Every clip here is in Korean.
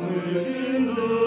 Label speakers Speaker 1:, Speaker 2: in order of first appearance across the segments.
Speaker 1: multindum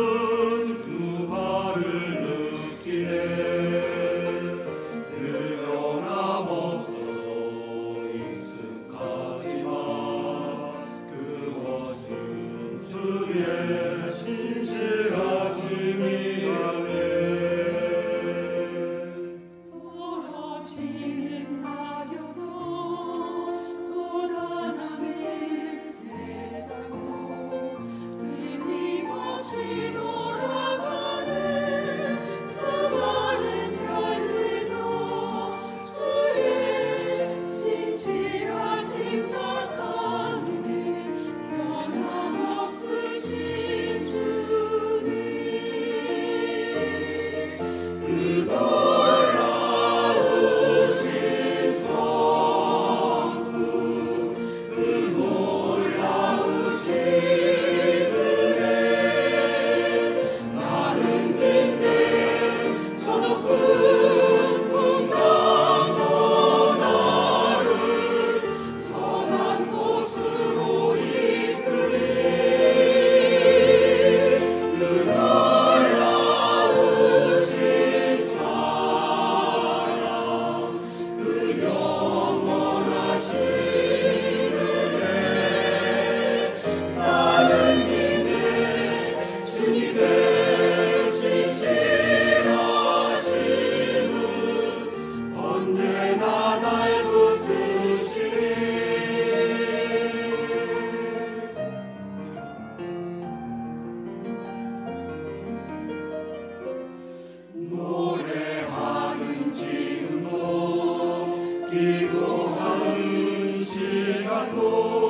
Speaker 1: 기도하는 시간도